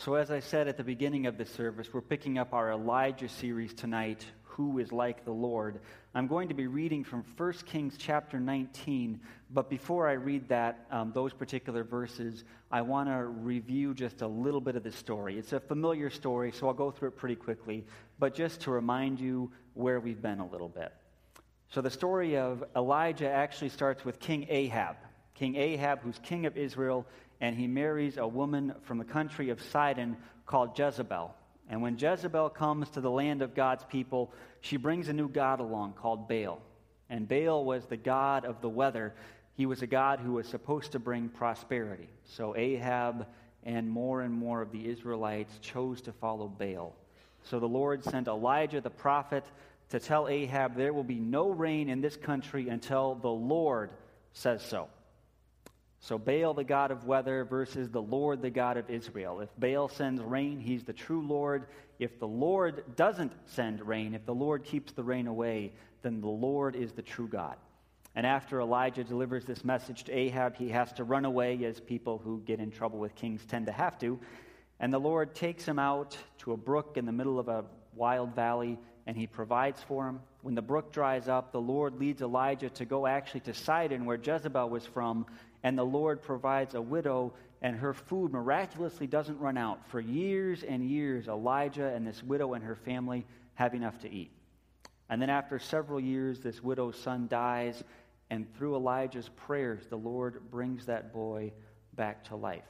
So, as I said at the beginning of the service, we're picking up our Elijah series tonight, Who is Like the Lord. I'm going to be reading from 1 Kings chapter 19, but before I read that, um, those particular verses, I want to review just a little bit of the story. It's a familiar story, so I'll go through it pretty quickly, but just to remind you where we've been a little bit. So, the story of Elijah actually starts with King Ahab. King Ahab, who's king of Israel, and he marries a woman from the country of Sidon called Jezebel. And when Jezebel comes to the land of God's people, she brings a new god along called Baal. And Baal was the god of the weather. He was a god who was supposed to bring prosperity. So Ahab and more and more of the Israelites chose to follow Baal. So the Lord sent Elijah the prophet to tell Ahab there will be no rain in this country until the Lord says so. So, Baal, the God of weather, versus the Lord, the God of Israel. If Baal sends rain, he's the true Lord. If the Lord doesn't send rain, if the Lord keeps the rain away, then the Lord is the true God. And after Elijah delivers this message to Ahab, he has to run away, as people who get in trouble with kings tend to have to. And the Lord takes him out to a brook in the middle of a wild valley, and he provides for him. When the brook dries up, the Lord leads Elijah to go actually to Sidon, where Jezebel was from, and the Lord provides a widow, and her food miraculously doesn't run out. For years and years, Elijah and this widow and her family have enough to eat. And then, after several years, this widow's son dies, and through Elijah's prayers, the Lord brings that boy back to life.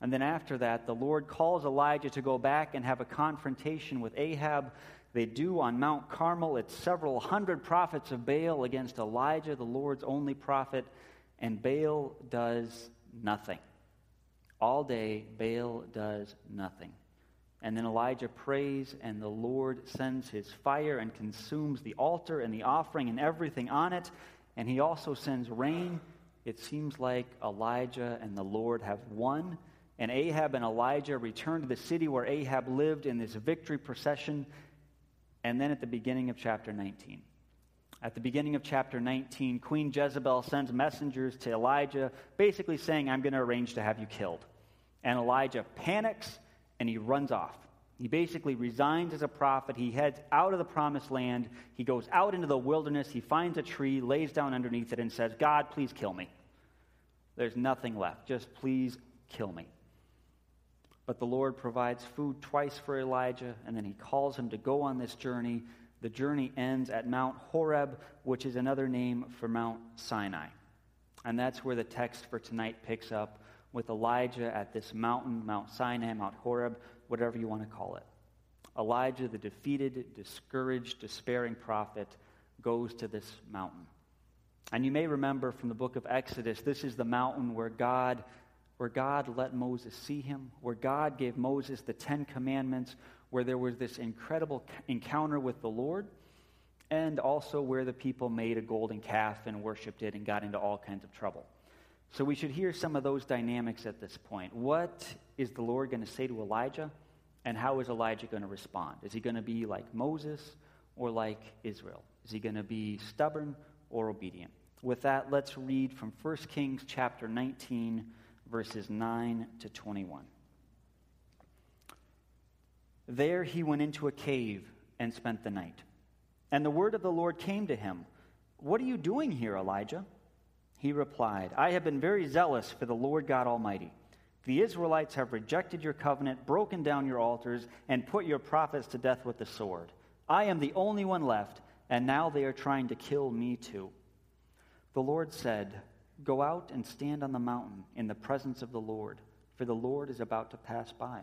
And then, after that, the Lord calls Elijah to go back and have a confrontation with Ahab. They do on Mount Carmel. It's several hundred prophets of Baal against Elijah, the Lord's only prophet and Baal does nothing. All day, Baal does nothing. And then Elijah prays, and the Lord sends his fire and consumes the altar and the offering and everything on it. And he also sends rain. It seems like Elijah and the Lord have won. And Ahab and Elijah return to the city where Ahab lived in this victory procession. And then at the beginning of chapter 19, at the beginning of chapter 19, Queen Jezebel sends messengers to Elijah, basically saying, I'm going to arrange to have you killed. And Elijah panics and he runs off. He basically resigns as a prophet. He heads out of the promised land. He goes out into the wilderness. He finds a tree, lays down underneath it, and says, God, please kill me. There's nothing left. Just please kill me. But the Lord provides food twice for Elijah, and then he calls him to go on this journey the journey ends at Mount Horeb, which is another name for Mount Sinai. And that's where the text for tonight picks up with Elijah at this mountain, Mount Sinai, Mount Horeb, whatever you want to call it. Elijah, the defeated, discouraged, despairing prophet, goes to this mountain. And you may remember from the book of Exodus, this is the mountain where God where God let Moses see him, where God gave Moses the 10 commandments, where there was this incredible encounter with the Lord, and also where the people made a golden calf and worshiped it and got into all kinds of trouble. So we should hear some of those dynamics at this point. What is the Lord going to say to Elijah, and how is Elijah going to respond? Is he going to be like Moses or like Israel? Is he going to be stubborn or obedient? With that, let's read from 1 Kings chapter 19, verses 9 to 21. There he went into a cave and spent the night. And the word of the Lord came to him What are you doing here, Elijah? He replied, I have been very zealous for the Lord God Almighty. The Israelites have rejected your covenant, broken down your altars, and put your prophets to death with the sword. I am the only one left, and now they are trying to kill me too. The Lord said, Go out and stand on the mountain in the presence of the Lord, for the Lord is about to pass by.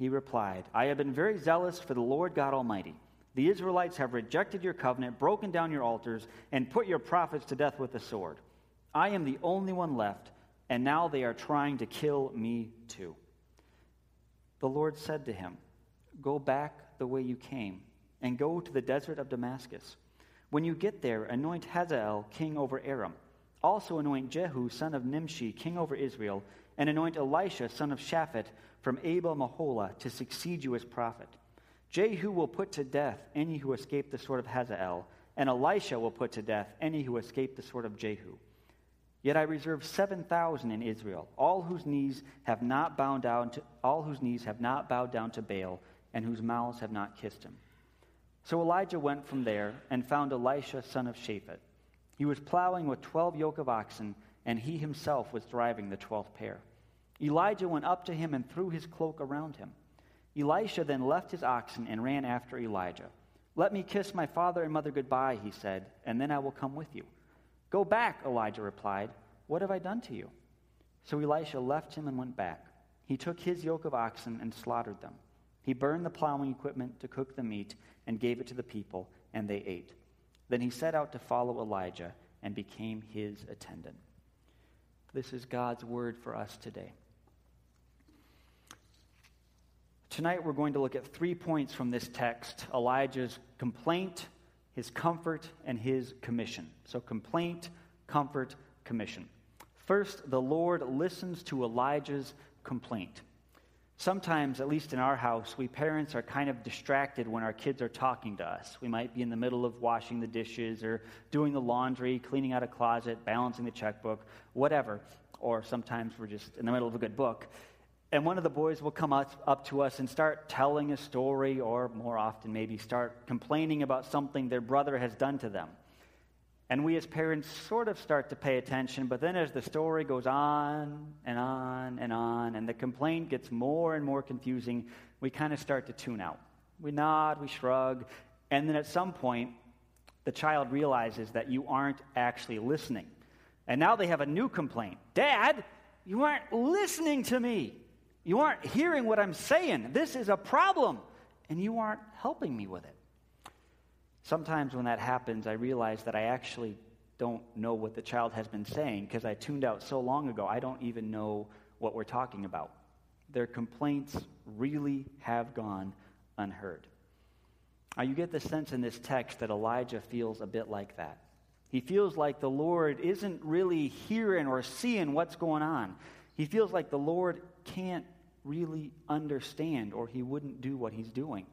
He replied, I have been very zealous for the Lord God Almighty. The Israelites have rejected your covenant, broken down your altars, and put your prophets to death with the sword. I am the only one left, and now they are trying to kill me too. The Lord said to him, Go back the way you came, and go to the desert of Damascus. When you get there, anoint Hazael king over Aram. Also anoint Jehu son of Nimshi king over Israel, and anoint Elisha son of Shaphat from Abel Meholah to succeed you as prophet. Jehu will put to death any who escape the sword of Hazael, and Elisha will put to death any who escape the sword of Jehu. Yet I reserve seven thousand in Israel, all whose knees have not bowed down to all whose knees have not bowed down to Baal, and whose mouths have not kissed him. So Elijah went from there and found Elisha son of Shaphat. He was plowing with twelve yoke of oxen, and he himself was driving the twelfth pair. Elijah went up to him and threw his cloak around him. Elisha then left his oxen and ran after Elijah. Let me kiss my father and mother goodbye, he said, and then I will come with you. Go back, Elijah replied. What have I done to you? So Elisha left him and went back. He took his yoke of oxen and slaughtered them. He burned the plowing equipment to cook the meat and gave it to the people, and they ate. Then he set out to follow Elijah and became his attendant. This is God's word for us today. Tonight we're going to look at three points from this text Elijah's complaint, his comfort, and his commission. So, complaint, comfort, commission. First, the Lord listens to Elijah's complaint. Sometimes, at least in our house, we parents are kind of distracted when our kids are talking to us. We might be in the middle of washing the dishes or doing the laundry, cleaning out a closet, balancing the checkbook, whatever. Or sometimes we're just in the middle of a good book. And one of the boys will come up, up to us and start telling a story, or more often, maybe start complaining about something their brother has done to them. And we as parents sort of start to pay attention, but then as the story goes on and on and on, and the complaint gets more and more confusing, we kind of start to tune out. We nod, we shrug, and then at some point, the child realizes that you aren't actually listening. And now they have a new complaint Dad, you aren't listening to me. You aren't hearing what I'm saying. This is a problem, and you aren't helping me with it. Sometimes when that happens, I realize that I actually don't know what the child has been saying because I tuned out so long ago, I don't even know what we're talking about. Their complaints really have gone unheard. Now, you get the sense in this text that Elijah feels a bit like that. He feels like the Lord isn't really hearing or seeing what's going on. He feels like the Lord can't really understand or he wouldn't do what he's doing.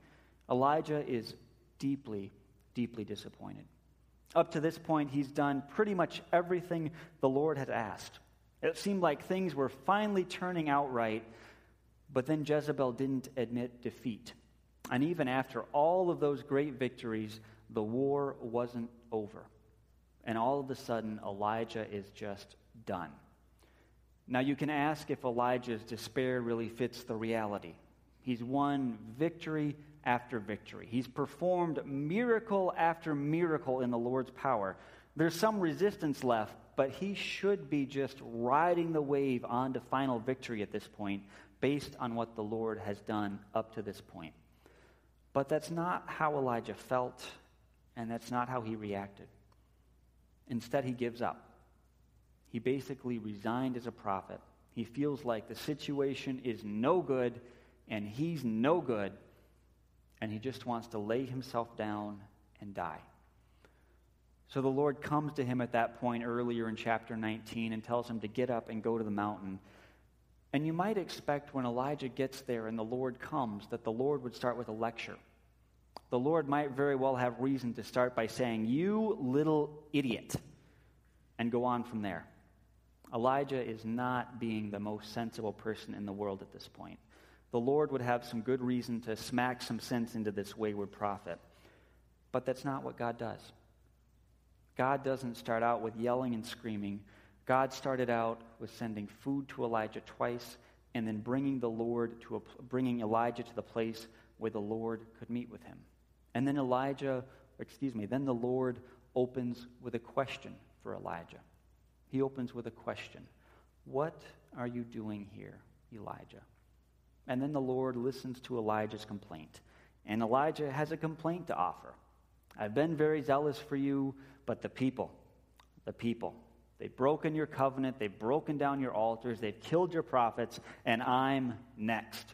Elijah is deeply, deeply disappointed. Up to this point, he's done pretty much everything the Lord had asked. It seemed like things were finally turning out right, but then Jezebel didn't admit defeat. And even after all of those great victories, the war wasn't over. And all of a sudden, Elijah is just done. Now, you can ask if Elijah's despair really fits the reality. He's won victory after victory, he's performed miracle after miracle in the Lord's power. There's some resistance left, but he should be just riding the wave on to final victory at this point based on what the Lord has done up to this point. But that's not how Elijah felt, and that's not how he reacted. Instead, he gives up. He basically resigned as a prophet. He feels like the situation is no good and he's no good, and he just wants to lay himself down and die. So the Lord comes to him at that point earlier in chapter 19 and tells him to get up and go to the mountain. And you might expect when Elijah gets there and the Lord comes that the Lord would start with a lecture. The Lord might very well have reason to start by saying, You little idiot, and go on from there. Elijah is not being the most sensible person in the world at this point. The Lord would have some good reason to smack some sense into this wayward prophet. But that's not what God does. God doesn't start out with yelling and screaming. God started out with sending food to Elijah twice and then bringing the Lord to a, bringing Elijah to the place where the Lord could meet with him. And then Elijah, excuse me, then the Lord opens with a question for Elijah. He opens with a question What are you doing here, Elijah? And then the Lord listens to Elijah's complaint. And Elijah has a complaint to offer. I've been very zealous for you, but the people, the people, they've broken your covenant, they've broken down your altars, they've killed your prophets, and I'm next.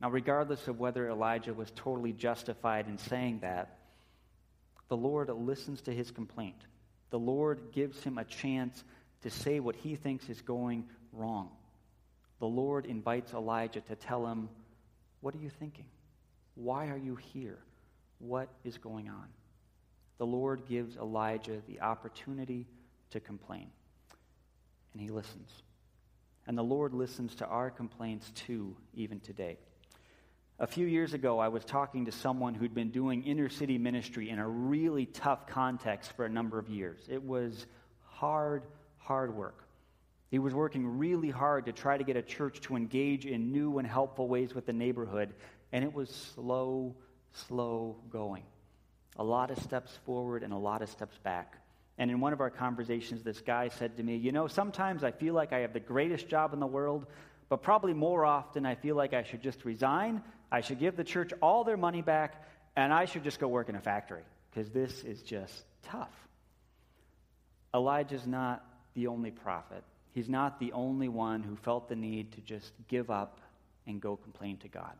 Now, regardless of whether Elijah was totally justified in saying that, the Lord listens to his complaint. The Lord gives him a chance to say what he thinks is going wrong. The Lord invites Elijah to tell him, What are you thinking? Why are you here? What is going on? The Lord gives Elijah the opportunity to complain, and he listens. And the Lord listens to our complaints too, even today. A few years ago, I was talking to someone who'd been doing inner city ministry in a really tough context for a number of years. It was hard, hard work. He was working really hard to try to get a church to engage in new and helpful ways with the neighborhood, and it was slow, slow going. A lot of steps forward and a lot of steps back. And in one of our conversations, this guy said to me, You know, sometimes I feel like I have the greatest job in the world, but probably more often I feel like I should just resign I should give the church all their money back, and I should just go work in a factory because this is just tough. Elijah's not the only prophet. He's not the only one who felt the need to just give up and go complain to God.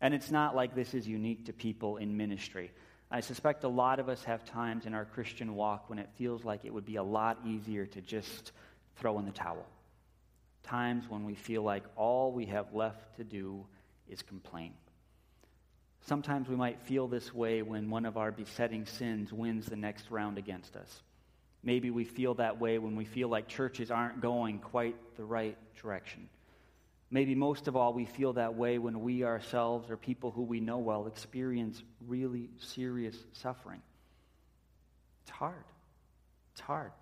And it's not like this is unique to people in ministry. I suspect a lot of us have times in our Christian walk when it feels like it would be a lot easier to just throw in the towel. Times when we feel like all we have left to do is complain. Sometimes we might feel this way when one of our besetting sins wins the next round against us. Maybe we feel that way when we feel like churches aren't going quite the right direction. Maybe most of all, we feel that way when we ourselves or people who we know well experience really serious suffering. It's hard. It's hard.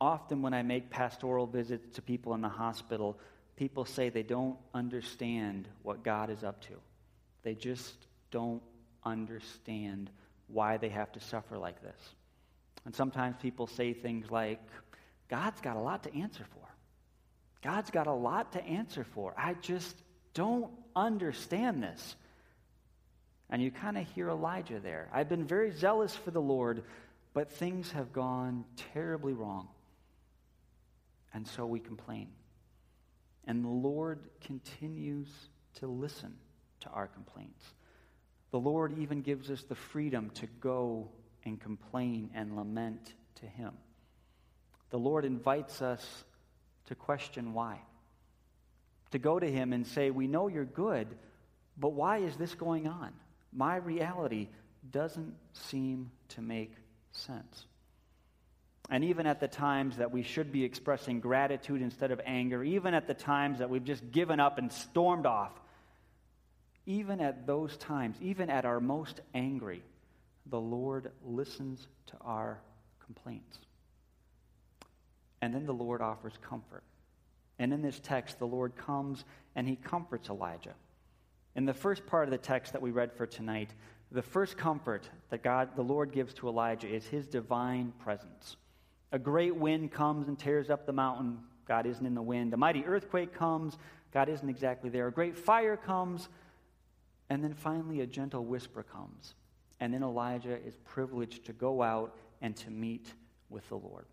Often, when I make pastoral visits to people in the hospital, people say they don't understand what God is up to. They just don't understand why they have to suffer like this. And sometimes people say things like, God's got a lot to answer for. God's got a lot to answer for. I just don't understand this. And you kind of hear Elijah there. I've been very zealous for the Lord, but things have gone terribly wrong. And so we complain. And the Lord continues to listen to our complaints. The Lord even gives us the freedom to go and complain and lament to Him. The Lord invites us to question why. To go to Him and say, We know you're good, but why is this going on? My reality doesn't seem to make sense. And even at the times that we should be expressing gratitude instead of anger, even at the times that we've just given up and stormed off, even at those times, even at our most angry, the Lord listens to our complaints. And then the Lord offers comfort. And in this text, the Lord comes and he comforts Elijah. In the first part of the text that we read for tonight, the first comfort that God, the Lord gives to Elijah is his divine presence. A great wind comes and tears up the mountain. God isn't in the wind. A mighty earthquake comes. God isn't exactly there. A great fire comes. And then finally, a gentle whisper comes. And then Elijah is privileged to go out and to meet with the Lord.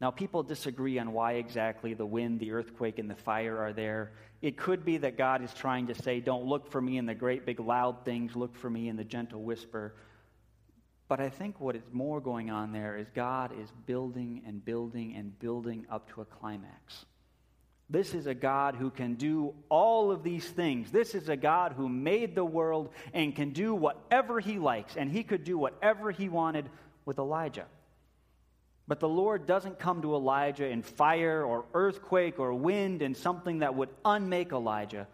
Now, people disagree on why exactly the wind, the earthquake, and the fire are there. It could be that God is trying to say, Don't look for me in the great big loud things, look for me in the gentle whisper. But I think what is more going on there is God is building and building and building up to a climax. This is a God who can do all of these things. This is a God who made the world and can do whatever he likes, and he could do whatever he wanted with Elijah. But the Lord doesn't come to Elijah in fire or earthquake or wind and something that would unmake Elijah.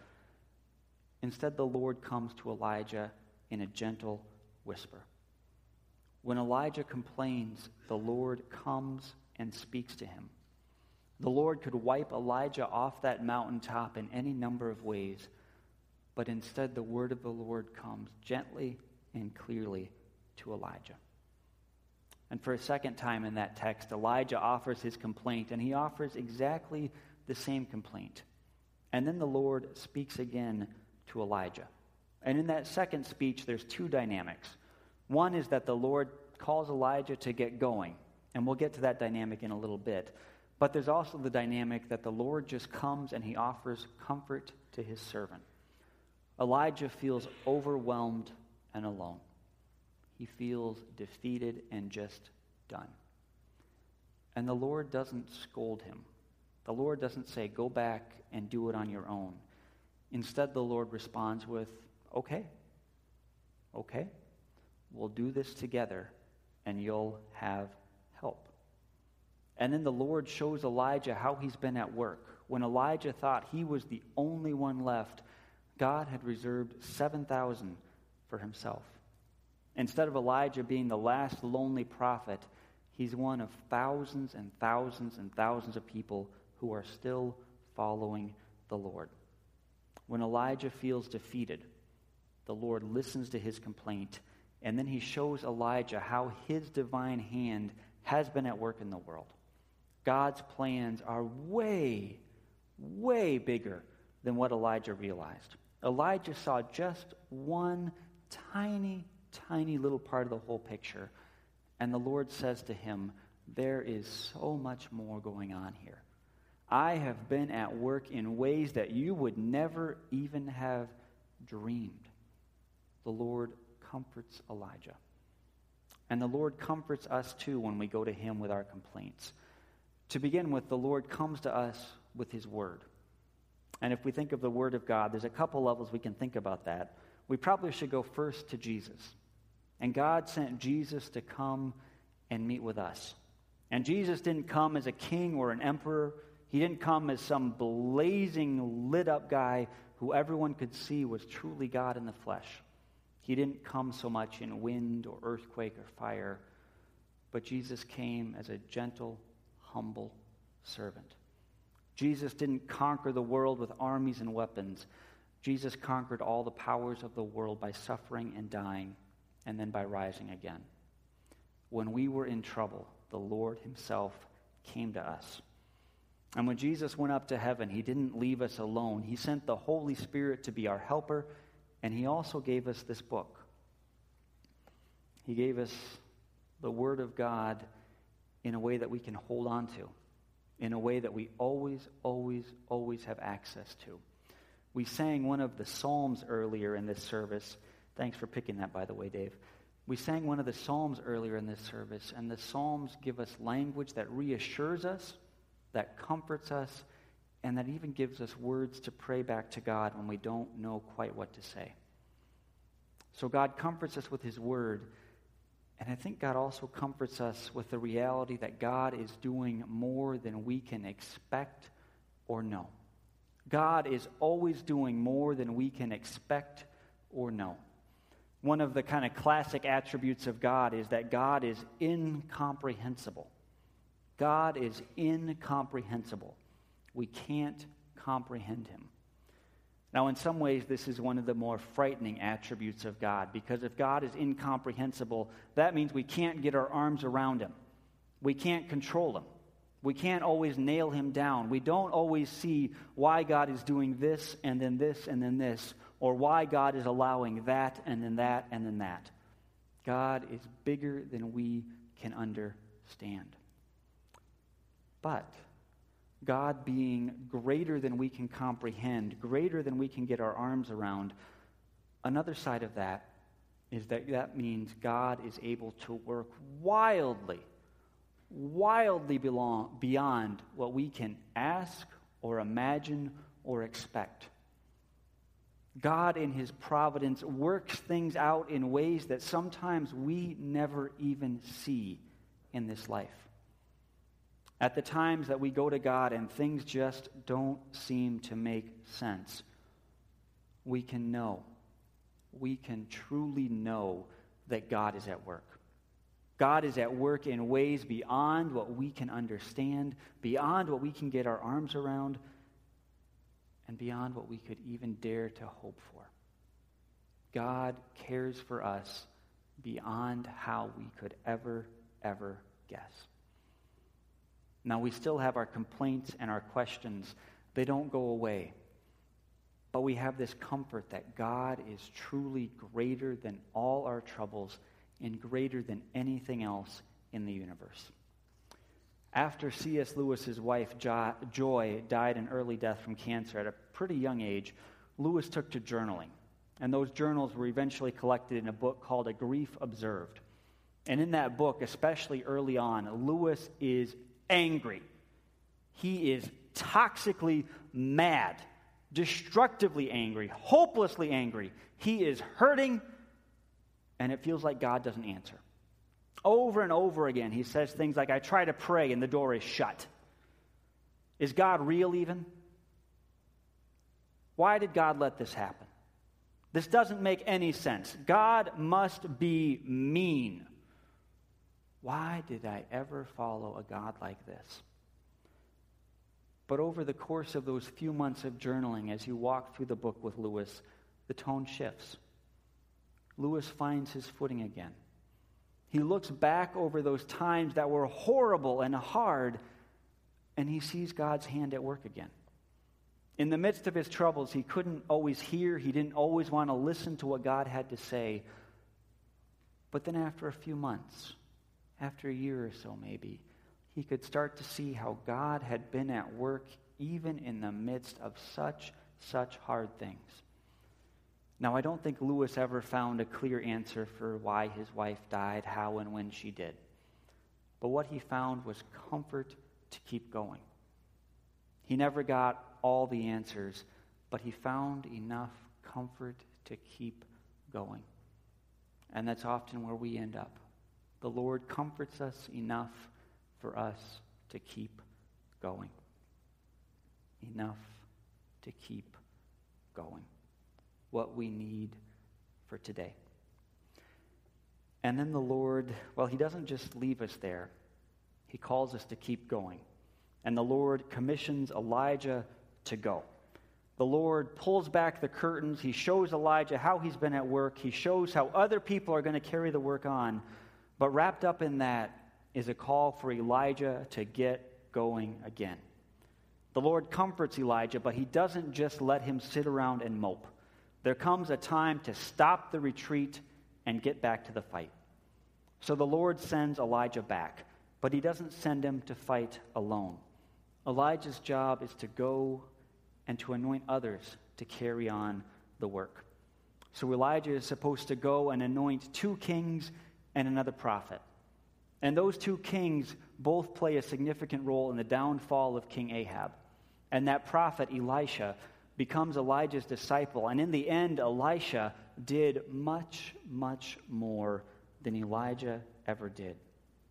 Instead, the Lord comes to Elijah in a gentle whisper. When Elijah complains, the Lord comes and speaks to him. The Lord could wipe Elijah off that mountaintop in any number of ways, but instead the word of the Lord comes gently and clearly to Elijah. And for a second time in that text, Elijah offers his complaint, and he offers exactly the same complaint. And then the Lord speaks again to Elijah. And in that second speech, there's two dynamics. One is that the Lord calls Elijah to get going, and we'll get to that dynamic in a little bit. But there's also the dynamic that the Lord just comes and he offers comfort to his servant. Elijah feels overwhelmed and alone. He feels defeated and just done. And the Lord doesn't scold him. The Lord doesn't say, go back and do it on your own. Instead, the Lord responds with, okay, okay, we'll do this together and you'll have. And then the Lord shows Elijah how he's been at work. When Elijah thought he was the only one left, God had reserved 7,000 for himself. Instead of Elijah being the last lonely prophet, he's one of thousands and thousands and thousands of people who are still following the Lord. When Elijah feels defeated, the Lord listens to his complaint, and then he shows Elijah how his divine hand has been at work in the world. God's plans are way, way bigger than what Elijah realized. Elijah saw just one tiny, tiny little part of the whole picture, and the Lord says to him, There is so much more going on here. I have been at work in ways that you would never even have dreamed. The Lord comforts Elijah. And the Lord comforts us too when we go to Him with our complaints. To begin with, the Lord comes to us with His Word. And if we think of the Word of God, there's a couple levels we can think about that. We probably should go first to Jesus. And God sent Jesus to come and meet with us. And Jesus didn't come as a king or an emperor. He didn't come as some blazing, lit up guy who everyone could see was truly God in the flesh. He didn't come so much in wind or earthquake or fire, but Jesus came as a gentle, humble servant. Jesus didn't conquer the world with armies and weapons. Jesus conquered all the powers of the world by suffering and dying, and then by rising again. When we were in trouble, the Lord Himself came to us. And when Jesus went up to heaven, he didn't leave us alone. He sent the Holy Spirit to be our helper, and he also gave us this book. He gave us the Word of God in a way that we can hold on to, in a way that we always, always, always have access to. We sang one of the Psalms earlier in this service. Thanks for picking that, by the way, Dave. We sang one of the Psalms earlier in this service, and the Psalms give us language that reassures us that comforts us, and that even gives us words to pray back to God when we don't know quite what to say. So God comforts us with His Word, and I think God also comforts us with the reality that God is doing more than we can expect or know. God is always doing more than we can expect or know. One of the kind of classic attributes of God is that God is incomprehensible. God is incomprehensible. We can't comprehend him. Now, in some ways, this is one of the more frightening attributes of God because if God is incomprehensible, that means we can't get our arms around him. We can't control him. We can't always nail him down. We don't always see why God is doing this and then this and then this, or why God is allowing that and then that and then that. God is bigger than we can understand. But God being greater than we can comprehend, greater than we can get our arms around, another side of that is that that means God is able to work wildly, wildly belong, beyond what we can ask or imagine or expect. God, in His providence, works things out in ways that sometimes we never even see in this life. At the times that we go to God and things just don't seem to make sense, we can know, we can truly know that God is at work. God is at work in ways beyond what we can understand, beyond what we can get our arms around, and beyond what we could even dare to hope for. God cares for us beyond how we could ever, ever guess. Now, we still have our complaints and our questions, they don't go away. But we have this comfort that God is truly greater than all our troubles and greater than anything else in the universe. After C.S. Lewis's wife, Joy, died an early death from cancer at a pretty young age, Lewis took to journaling. And those journals were eventually collected in a book called A Grief Observed. And in that book, especially early on, Lewis is angry. He is toxically mad, destructively angry, hopelessly angry. He is hurting, and it feels like God doesn't answer. Over and over again, he says things like, I try to pray and the door is shut. Is God real even? Why did God let this happen? This doesn't make any sense. God must be mean. Why did I ever follow a God like this? But over the course of those few months of journaling, as you walk through the book with Lewis, the tone shifts. Lewis finds his footing again. He looks back over those times that were horrible and hard, and he sees God's hand at work again. In the midst of his troubles, he couldn't always hear, he didn't always want to listen to what God had to say. But then, after a few months, after a year or so maybe, he could start to see how God had been at work even in the midst of such, such hard things. Now, I don't think Lewis ever found a clear answer for why his wife died, how and when she did. But what he found was comfort to keep going. He never got all the answers, but he found enough comfort to keep going. And that's often where we end up. The Lord comforts us enough for us to keep going. Enough to keep going what we need for today. And then the Lord, well, He doesn't just leave us there, He calls us to keep going. And the Lord commissions Elijah to go. The Lord pulls back the curtains. He shows Elijah how he's been at work. He shows how other people are going to carry the work on. But wrapped up in that is a call for Elijah to get going again. The Lord comforts Elijah, but he doesn't just let him sit around and mope there comes a time to stop the retreat and get back to the fight. So the Lord sends Elijah back, but he doesn't send him to fight alone. Elijah's job is to go and to anoint others to carry on the work. So Elijah is supposed to go and anoint two kings and another prophet. And those two kings both play a significant role in the downfall of King Ahab. And that prophet, Elisha, becomes Elijah's disciple. And in the end, Elisha did much, much more than Elijah ever did.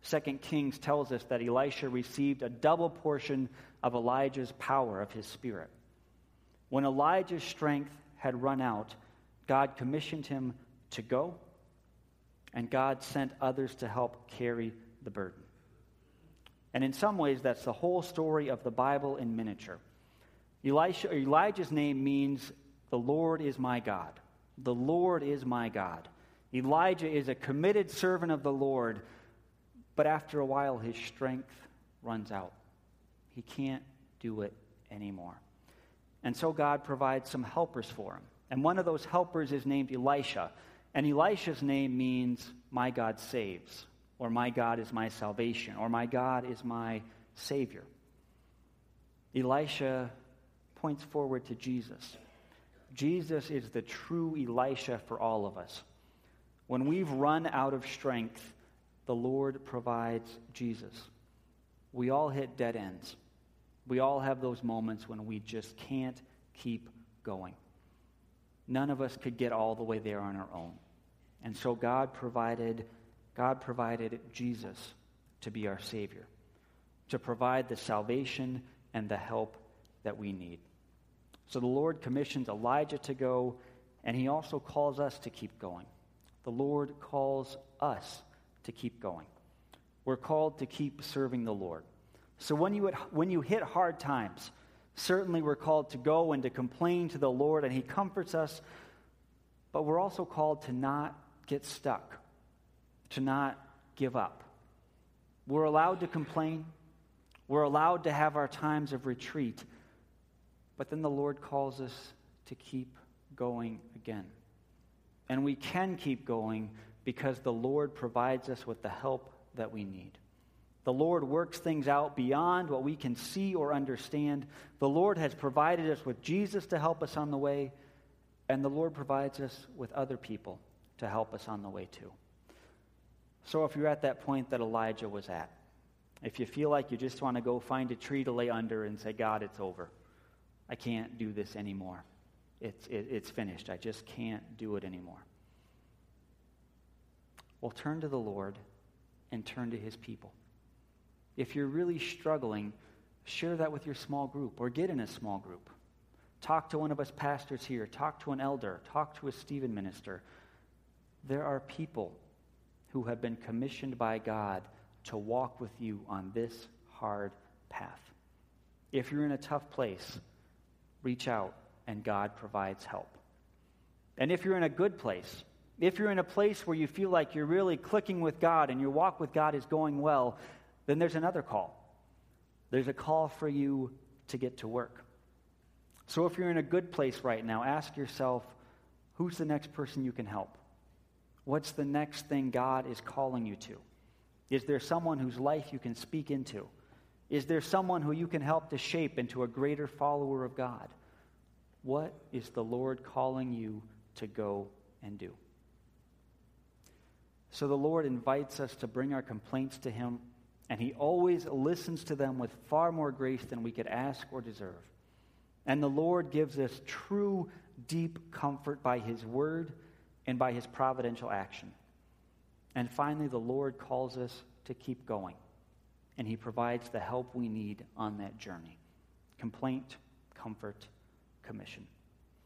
Second Kings tells us that Elisha received a double portion of Elijah's power of his spirit. When Elijah's strength had run out, God commissioned him to go, and God sent others to help carry the burden. And in some ways, that's the whole story of the Bible in miniature. Elijah's name means the Lord is my God. The Lord is my God. Elijah is a committed servant of the Lord, but after a while his strength runs out. He can't do it anymore. And so God provides some helpers for him. And one of those helpers is named Elisha. And Elisha's name means, My God saves, or My God is my salvation, or My God is my Savior. Elisha points forward to Jesus. Jesus is the true Elisha for all of us. When we've run out of strength, the Lord provides Jesus. We all hit dead ends. We all have those moments when we just can't keep going. None of us could get all the way there on our own. And so God provided God provided Jesus to be our savior, to provide the salvation and the help that we need. So the Lord commissions Elijah to go, and he also calls us to keep going. The Lord calls us to keep going. We're called to keep serving the Lord. So when you, when you hit hard times, certainly we're called to go and to complain to the Lord, and he comforts us, but we're also called to not get stuck, to not give up. We're allowed to complain. We're allowed to have our times of retreat. But then the Lord calls us to keep going again. And we can keep going because the Lord provides us with the help that we need. The Lord works things out beyond what we can see or understand. The Lord has provided us with Jesus to help us on the way, and the Lord provides us with other people to help us on the way too. So if you're at that point that Elijah was at, if you feel like you just want to go find a tree to lay under and say, God, it's over. I can't do this anymore. It's, it, it's finished. I just can't do it anymore. Well, turn to the Lord and turn to his people. If you're really struggling, share that with your small group or get in a small group. Talk to one of us pastors here, talk to an elder, talk to a Stephen minister. There are people who have been commissioned by God to walk with you on this hard path. If you're in a tough place, reach out and God provides help. And if you're in a good place, if you're in a place where you feel like you're really clicking with God and your walk with God is going well, then there's another call. There's a call for you to get to work. So if you're in a good place right now, ask yourself who's the next person you can help? What's the next thing God is calling you to? Is there someone whose life you can speak into? Is there someone who you can help to shape into a greater follower of God? What is the Lord calling you to go and do? So the Lord invites us to bring our complaints to Him and he always listens to them with far more grace than we could ask or deserve. And the Lord gives us true, deep comfort by his word and by his providential action. And finally, the Lord calls us to keep going. And he provides the help we need on that journey complaint, comfort, commission.